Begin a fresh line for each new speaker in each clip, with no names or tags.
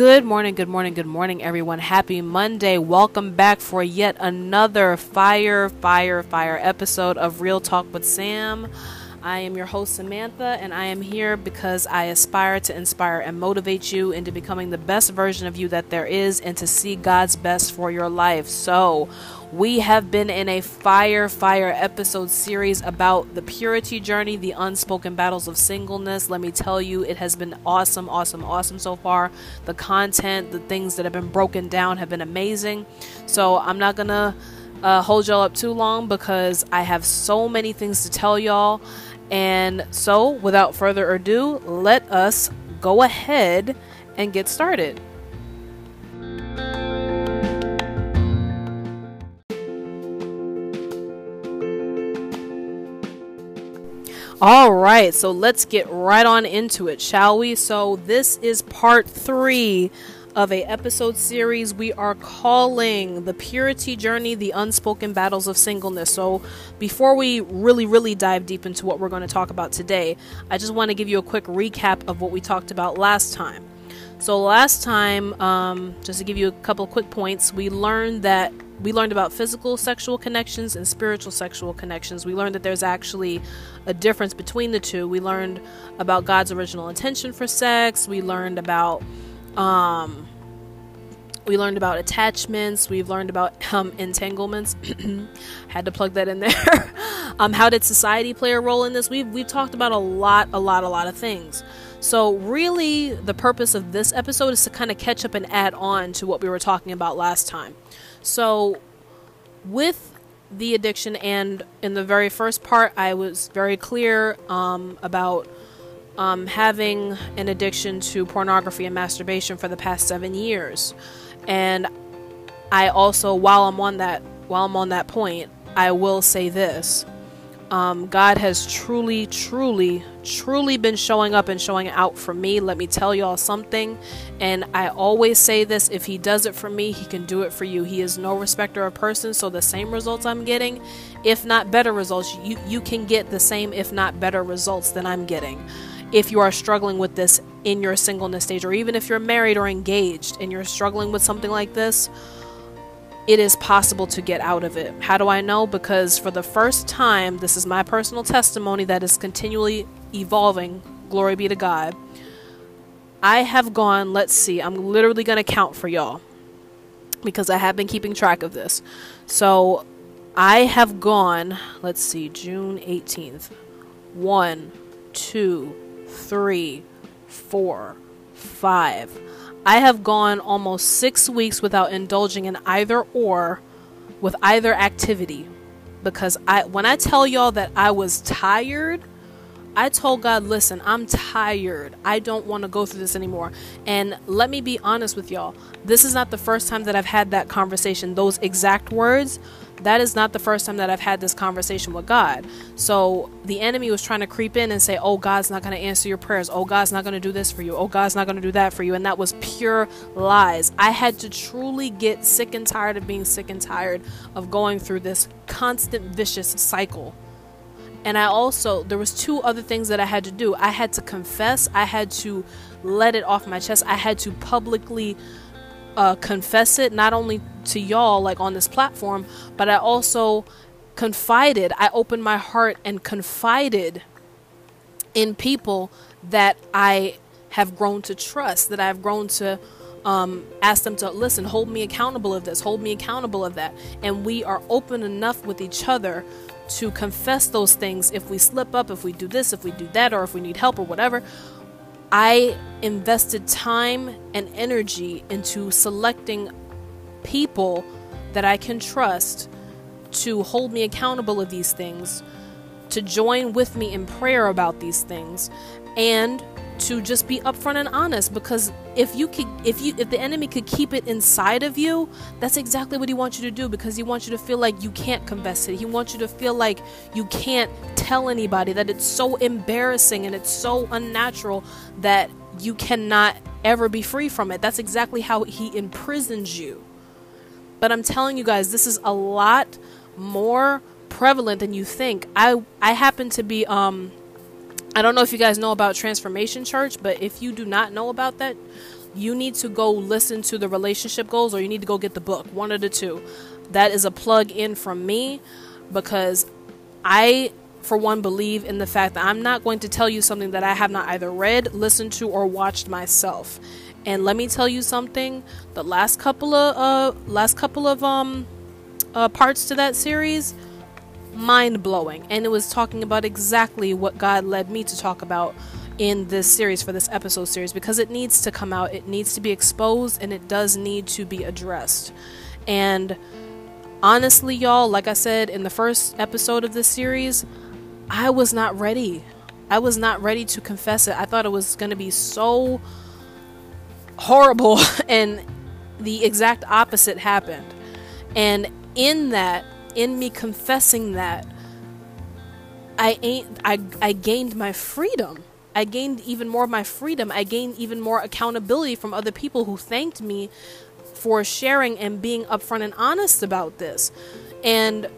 Good morning, good morning, good morning, everyone. Happy Monday. Welcome back for yet another fire, fire, fire episode of Real Talk with Sam. I am your host, Samantha, and I am here because I aspire to inspire and motivate you into becoming the best version of you that there is and to see God's best for your life. So, we have been in a fire, fire episode series about the purity journey, the unspoken battles of singleness. Let me tell you, it has been awesome, awesome, awesome so far. The content, the things that have been broken down have been amazing. So, I'm not gonna uh, hold y'all up too long because I have so many things to tell y'all. And so, without further ado, let us go ahead and get started. All right, so let's get right on into it, shall we? So, this is part three of a episode series we are calling the purity journey the unspoken battles of singleness so before we really really dive deep into what we're going to talk about today i just want to give you a quick recap of what we talked about last time so last time um, just to give you a couple quick points we learned that we learned about physical sexual connections and spiritual sexual connections. We learned that there's actually a difference between the two. We learned about God's original intention for sex. We learned about um, we learned about attachments. We've learned about um, entanglements. Had to plug that in there. um, how did society play a role in this? We've we've talked about a lot, a lot, a lot of things. So really, the purpose of this episode is to kind of catch up and add on to what we were talking about last time. So with the addiction, and in the very first part, I was very clear um, about um, having an addiction to pornography and masturbation for the past seven years, and I also, while I'm on that, while I'm on that point, I will say this: um, God has truly, truly, truly been showing up and showing out for me. Let me tell y'all something. And I always say this if He does it for me, He can do it for you. He is no respecter of persons. So the same results I'm getting, if not better results, you, you can get the same, if not better results than I'm getting. If you are struggling with this in your singleness stage, or even if you're married or engaged and you're struggling with something like this, it is possible to get out of it. How do I know? Because for the first time, this is my personal testimony that is continually evolving. Glory be to God. I have gone, let's see, I'm literally going to count for y'all because I have been keeping track of this. So I have gone, let's see, June 18th. One, two, three, four, five. I have gone almost six weeks without indulging in either or with either activity because I when I tell y'all that I was tired, I told God, listen, I'm tired. I don't want to go through this anymore. And let me be honest with y'all. This is not the first time that I've had that conversation, those exact words that is not the first time that I've had this conversation with God. So the enemy was trying to creep in and say, Oh, God's not going to answer your prayers. Oh, God's not going to do this for you. Oh, God's not going to do that for you. And that was pure lies. I had to truly get sick and tired of being sick and tired of going through this constant vicious cycle. And I also, there was two other things that I had to do. I had to confess, I had to let it off my chest, I had to publicly uh, confess it not only to y'all like on this platform, but I also confided. I opened my heart and confided in people that I have grown to trust, that I've grown to um, ask them to listen, hold me accountable of this, hold me accountable of that. And we are open enough with each other to confess those things if we slip up, if we do this, if we do that, or if we need help or whatever. I invested time and energy into selecting people that I can trust to hold me accountable of these things, to join with me in prayer about these things, and to just be upfront and honest because if you could if you if the enemy could keep it inside of you that's exactly what he wants you to do because he wants you to feel like you can't confess it. He wants you to feel like you can't tell anybody that it's so embarrassing and it's so unnatural that you cannot ever be free from it. That's exactly how he imprisons you. But i'm telling you guys this is a lot more prevalent than you think. I i happen to be um I don't know if you guys know about Transformation Church, but if you do not know about that, you need to go listen to the relationship goals or you need to go get the book. One of the two. That is a plug in from me because I, for one, believe in the fact that I'm not going to tell you something that I have not either read, listened to, or watched myself. And let me tell you something: the last couple of uh, last couple of um uh, parts to that series, mind blowing, and it was talking about exactly what God led me to talk about in this series for this episode series because it needs to come out, it needs to be exposed, and it does need to be addressed. And honestly, y'all, like I said in the first episode of this series, I was not ready. I was not ready to confess it. I thought it was going to be so horrible, and the exact opposite happened. And in that, in me confessing that, I ain't I I gained my freedom. I gained even more of my freedom. I gained even more accountability from other people who thanked me for sharing and being upfront and honest about this. And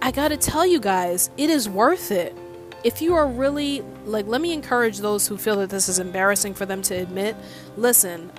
I got to tell you guys, it is worth it. If you are really like let me encourage those who feel that this is embarrassing for them to admit, listen,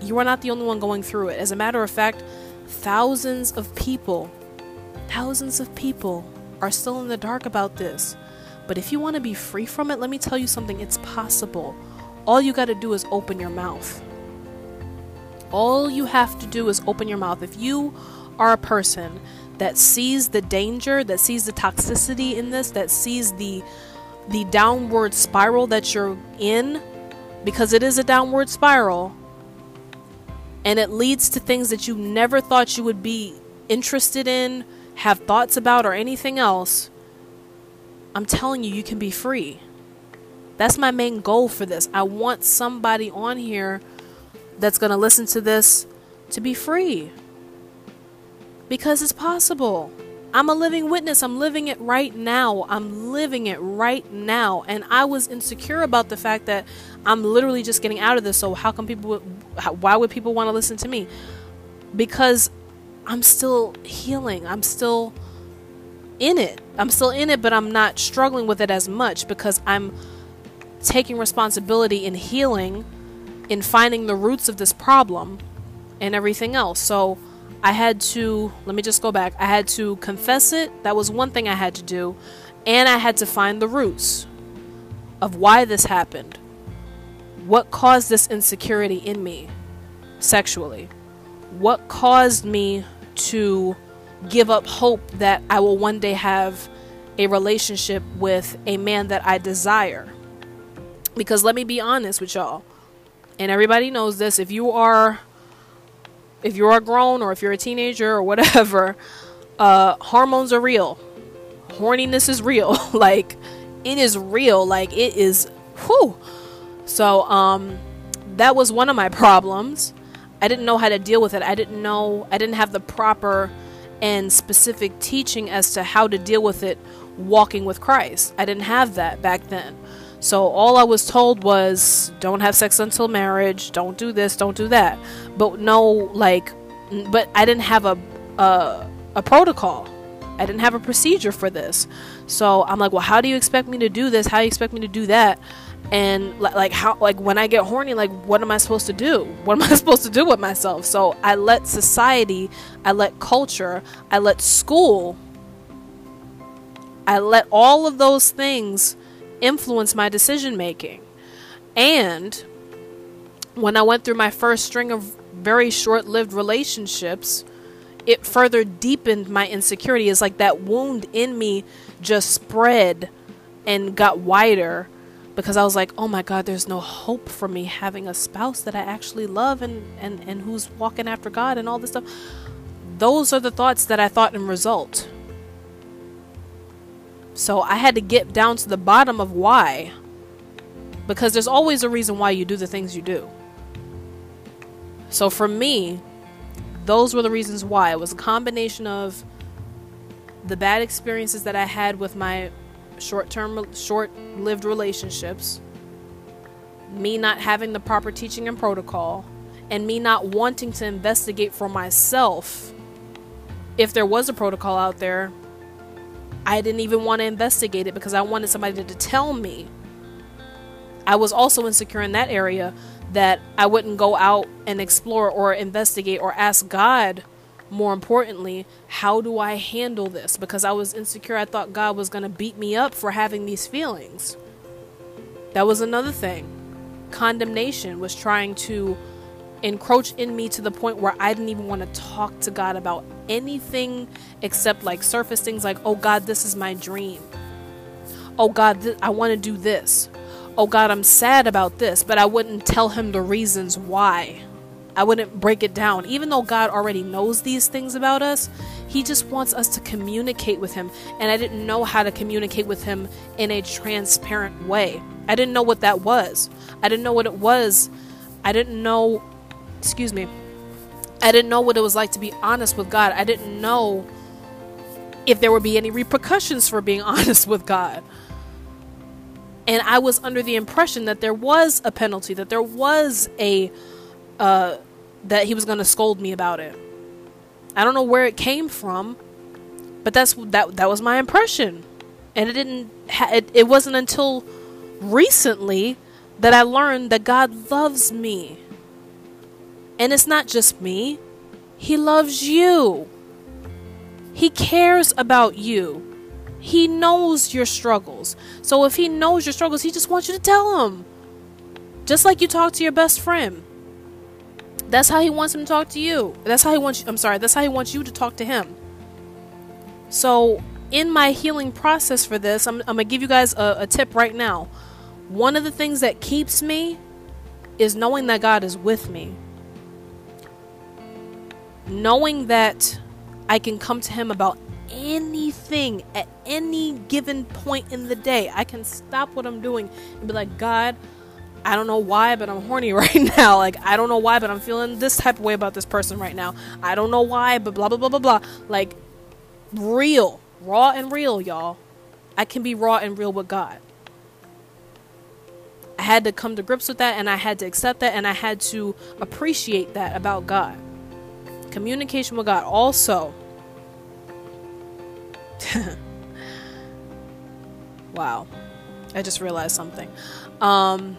you are not the only one going through it. As a matter of fact, thousands of people, thousands of people are still in the dark about this. But if you want to be free from it, let me tell you something it's possible. All you got to do is open your mouth. All you have to do is open your mouth. If you are a person that sees the danger, that sees the toxicity in this, that sees the the downward spiral that you're in because it is a downward spiral, and it leads to things that you never thought you would be interested in, have thoughts about, or anything else, I'm telling you, you can be free. That's my main goal for this. I want somebody on here that's going to listen to this to be free. Because it's possible. I'm a living witness. I'm living it right now. I'm living it right now. And I was insecure about the fact that I'm literally just getting out of this. So how come people would, why would people want to listen to me? Because I'm still healing. I'm still in it. I'm still in it, but I'm not struggling with it as much because I'm taking responsibility in healing, in finding the roots of this problem and everything else. So I had to, let me just go back. I had to confess it. That was one thing I had to do. And I had to find the roots of why this happened. What caused this insecurity in me sexually? What caused me to give up hope that I will one day have a relationship with a man that I desire? Because let me be honest with y'all, and everybody knows this if you are if you are grown or if you're a teenager or whatever, uh, hormones are real. Horniness is real. like it is real. Like it is whew. So um that was one of my problems. I didn't know how to deal with it. I didn't know I didn't have the proper and specific teaching as to how to deal with it walking with Christ. I didn't have that back then. So all I was told was don't have sex until marriage, don't do this, don't do that. But no like but I didn't have a a, a protocol. I didn't have a procedure for this. So I'm like, well, how do you expect me to do this? How do you expect me to do that? And like how like when I get horny, like what am I supposed to do? What am I supposed to do with myself? So I let society, I let culture, I let school, I let all of those things influence my decision making. And when I went through my first string of very short lived relationships, it further deepened my insecurity. It's like that wound in me just spread and got wider because I was like, oh my God, there's no hope for me having a spouse that I actually love and, and, and who's walking after God and all this stuff. Those are the thoughts that I thought in result. So I had to get down to the bottom of why. Because there's always a reason why you do the things you do. So for me, those were the reasons why. It was a combination of the bad experiences that I had with my short-term short-lived relationships, me not having the proper teaching and protocol, and me not wanting to investigate for myself if there was a protocol out there I didn't even want to investigate it because I wanted somebody to tell me. I was also insecure in that area that I wouldn't go out and explore or investigate or ask God more importantly, how do I handle this? Because I was insecure. I thought God was going to beat me up for having these feelings. That was another thing. Condemnation was trying to encroach in me to the point where I didn't even want to talk to God about anything except like surface things like, oh God, this is my dream. Oh God, th- I want to do this. Oh God, I'm sad about this, but I wouldn't tell him the reasons why. I wouldn't break it down. Even though God already knows these things about us, He just wants us to communicate with Him. And I didn't know how to communicate with Him in a transparent way. I didn't know what that was. I didn't know what it was. I didn't know, excuse me, I didn't know what it was like to be honest with God. I didn't know if there would be any repercussions for being honest with God. And I was under the impression that there was a penalty, that there was a uh, that he was going to scold me about it. I don't know where it came from, but that's that that was my impression. And it didn't ha- it, it wasn't until recently that I learned that God loves me. And it's not just me. He loves you. He cares about you. He knows your struggles. So if he knows your struggles, he just wants you to tell him. Just like you talk to your best friend. That's how he wants him to talk to you. That's how he wants you, I'm sorry, that's how he wants you to talk to him. So, in my healing process for this, I'm, I'm going to give you guys a, a tip right now. One of the things that keeps me is knowing that God is with me. Knowing that I can come to him about anything at any given point in the day. I can stop what I'm doing and be like, God, I don't know why, but I'm horny right now. Like, I don't know why, but I'm feeling this type of way about this person right now. I don't know why, but blah, blah, blah, blah, blah. Like, real, raw and real, y'all. I can be raw and real with God. I had to come to grips with that, and I had to accept that, and I had to appreciate that about God. Communication with God. Also, wow. I just realized something. Um,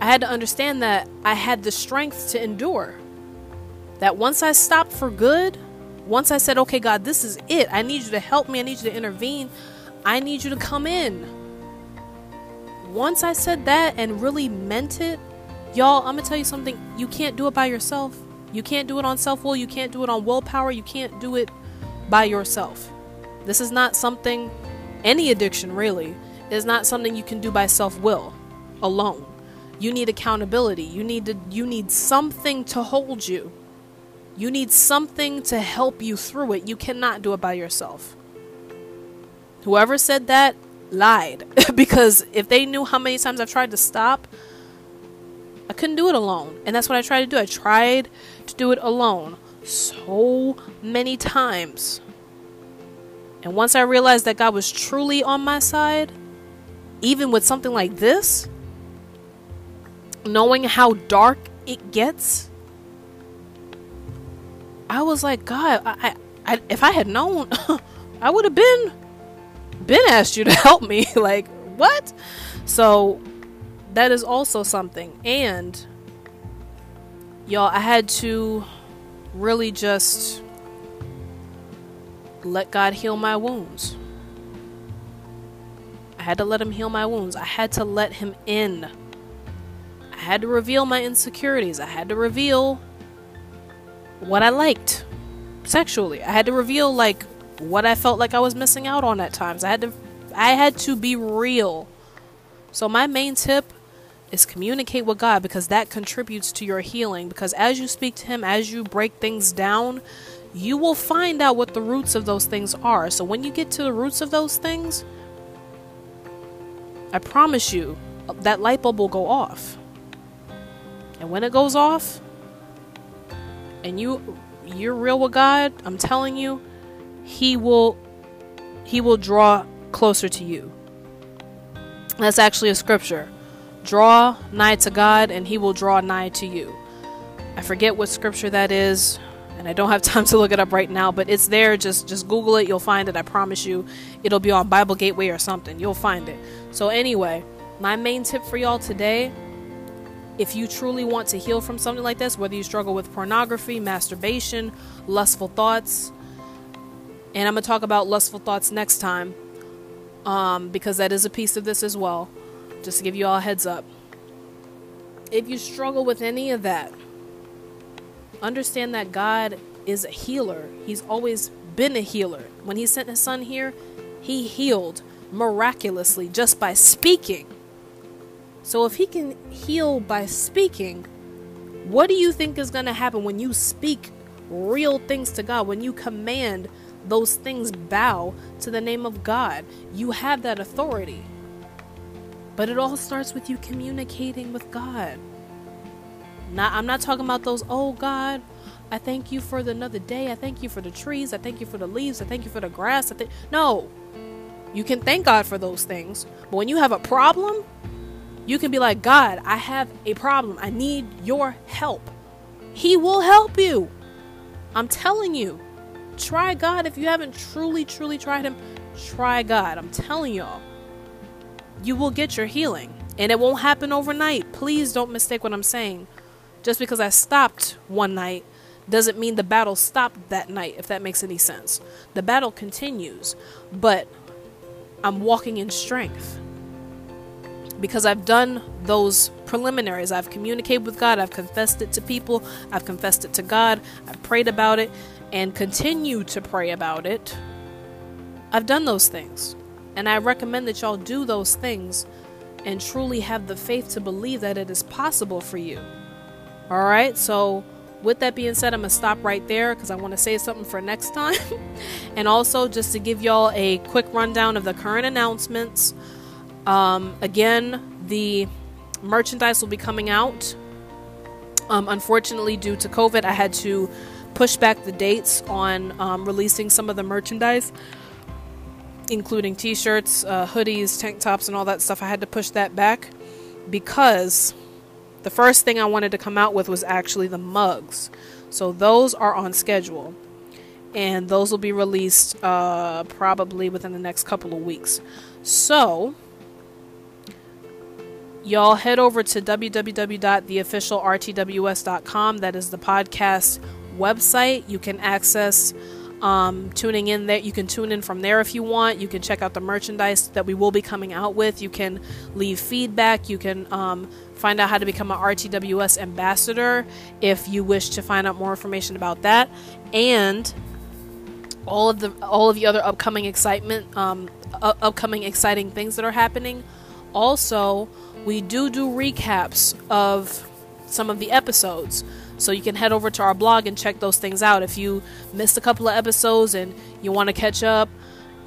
I had to understand that I had the strength to endure. That once I stopped for good, once I said, okay, God, this is it. I need you to help me. I need you to intervene. I need you to come in. Once I said that and really meant it, y'all, I'm going to tell you something. You can't do it by yourself. You can't do it on self will. You can't do it on willpower. You can't do it by yourself. This is not something, any addiction really, is not something you can do by self will alone. You need accountability. You need to you need something to hold you. You need something to help you through it. You cannot do it by yourself. Whoever said that lied because if they knew how many times I've tried to stop, I couldn't do it alone. And that's what I tried to do. I tried to do it alone so many times. And once I realized that God was truly on my side, even with something like this, knowing how dark it gets, I was like, God, I, I, if I had known, I would have been been asked you to help me. like, what? So that is also something. And y'all, I had to really just let God heal my wounds. I had to let him heal my wounds. I had to let him in. I had to reveal my insecurities. I had to reveal what I liked sexually. I had to reveal like what I felt like I was missing out on at times. I had to I had to be real. So my main tip is communicate with God because that contributes to your healing because as you speak to him, as you break things down, you will find out what the roots of those things are. So when you get to the roots of those things, I promise you that light bulb will go off. And when it goes off and you you're real with God, I'm telling you, he will he will draw closer to you. That's actually a scripture. Draw nigh to God and he will draw nigh to you. I forget what scripture that is and I don't have time to look it up right now, but it's there. Just just Google it, you'll find it. I promise you. It'll be on Bible Gateway or something. You'll find it. So anyway, my main tip for y'all today if you truly want to heal from something like this, whether you struggle with pornography, masturbation, lustful thoughts, and I'm going to talk about lustful thoughts next time um, because that is a piece of this as well, just to give you all a heads up. If you struggle with any of that, understand that God is a healer. He's always been a healer. When He sent His Son here, He healed miraculously just by speaking. So if he can heal by speaking, what do you think is going to happen when you speak real things to God, when you command those things bow to the name of God? You have that authority. But it all starts with you communicating with God. Not, I'm not talking about those, oh God, I thank you for the another day. I thank you for the trees. I thank you for the leaves. I thank you for the grass. I th- no, you can thank God for those things. But when you have a problem, you can be like, God, I have a problem. I need your help. He will help you. I'm telling you. Try God if you haven't truly, truly tried Him. Try God. I'm telling y'all. You will get your healing. And it won't happen overnight. Please don't mistake what I'm saying. Just because I stopped one night doesn't mean the battle stopped that night, if that makes any sense. The battle continues, but I'm walking in strength because I've done those preliminaries. I've communicated with God, I've confessed it to people, I've confessed it to God, I've prayed about it, and continue to pray about it. I've done those things. And I recommend that y'all do those things and truly have the faith to believe that it is possible for you. All right, so with that being said, I'm gonna stop right there because I want to say something for next time. and also, just to give y'all a quick rundown of the current announcements. Um, again, the merchandise will be coming out. Um, unfortunately, due to COVID, I had to push back the dates on um, releasing some of the merchandise, including t shirts, uh, hoodies, tank tops, and all that stuff. I had to push that back because the first thing I wanted to come out with was actually the mugs. So those are on schedule. And those will be released uh, probably within the next couple of weeks. So, y'all head over to www.theofficialrtws.com. That is the podcast website. You can access um, tuning in there. You can tune in from there if you want. You can check out the merchandise that we will be coming out with. You can leave feedback. You can um, find out how to become an RTWS ambassador if you wish to find out more information about that. And all of the all of the other upcoming excitement, um, upcoming exciting things that are happening. Also, we do do recaps of some of the episodes. So you can head over to our blog and check those things out. If you missed a couple of episodes and you want to catch up,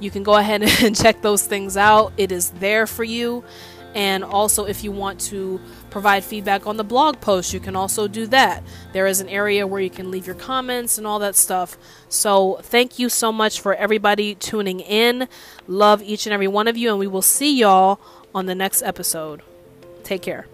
you can go ahead and check those things out. It is there for you. And also, if you want to provide feedback on the blog post, you can also do that. There is an area where you can leave your comments and all that stuff. So, thank you so much for everybody tuning in. Love each and every one of you, and we will see y'all on the next episode. Take care.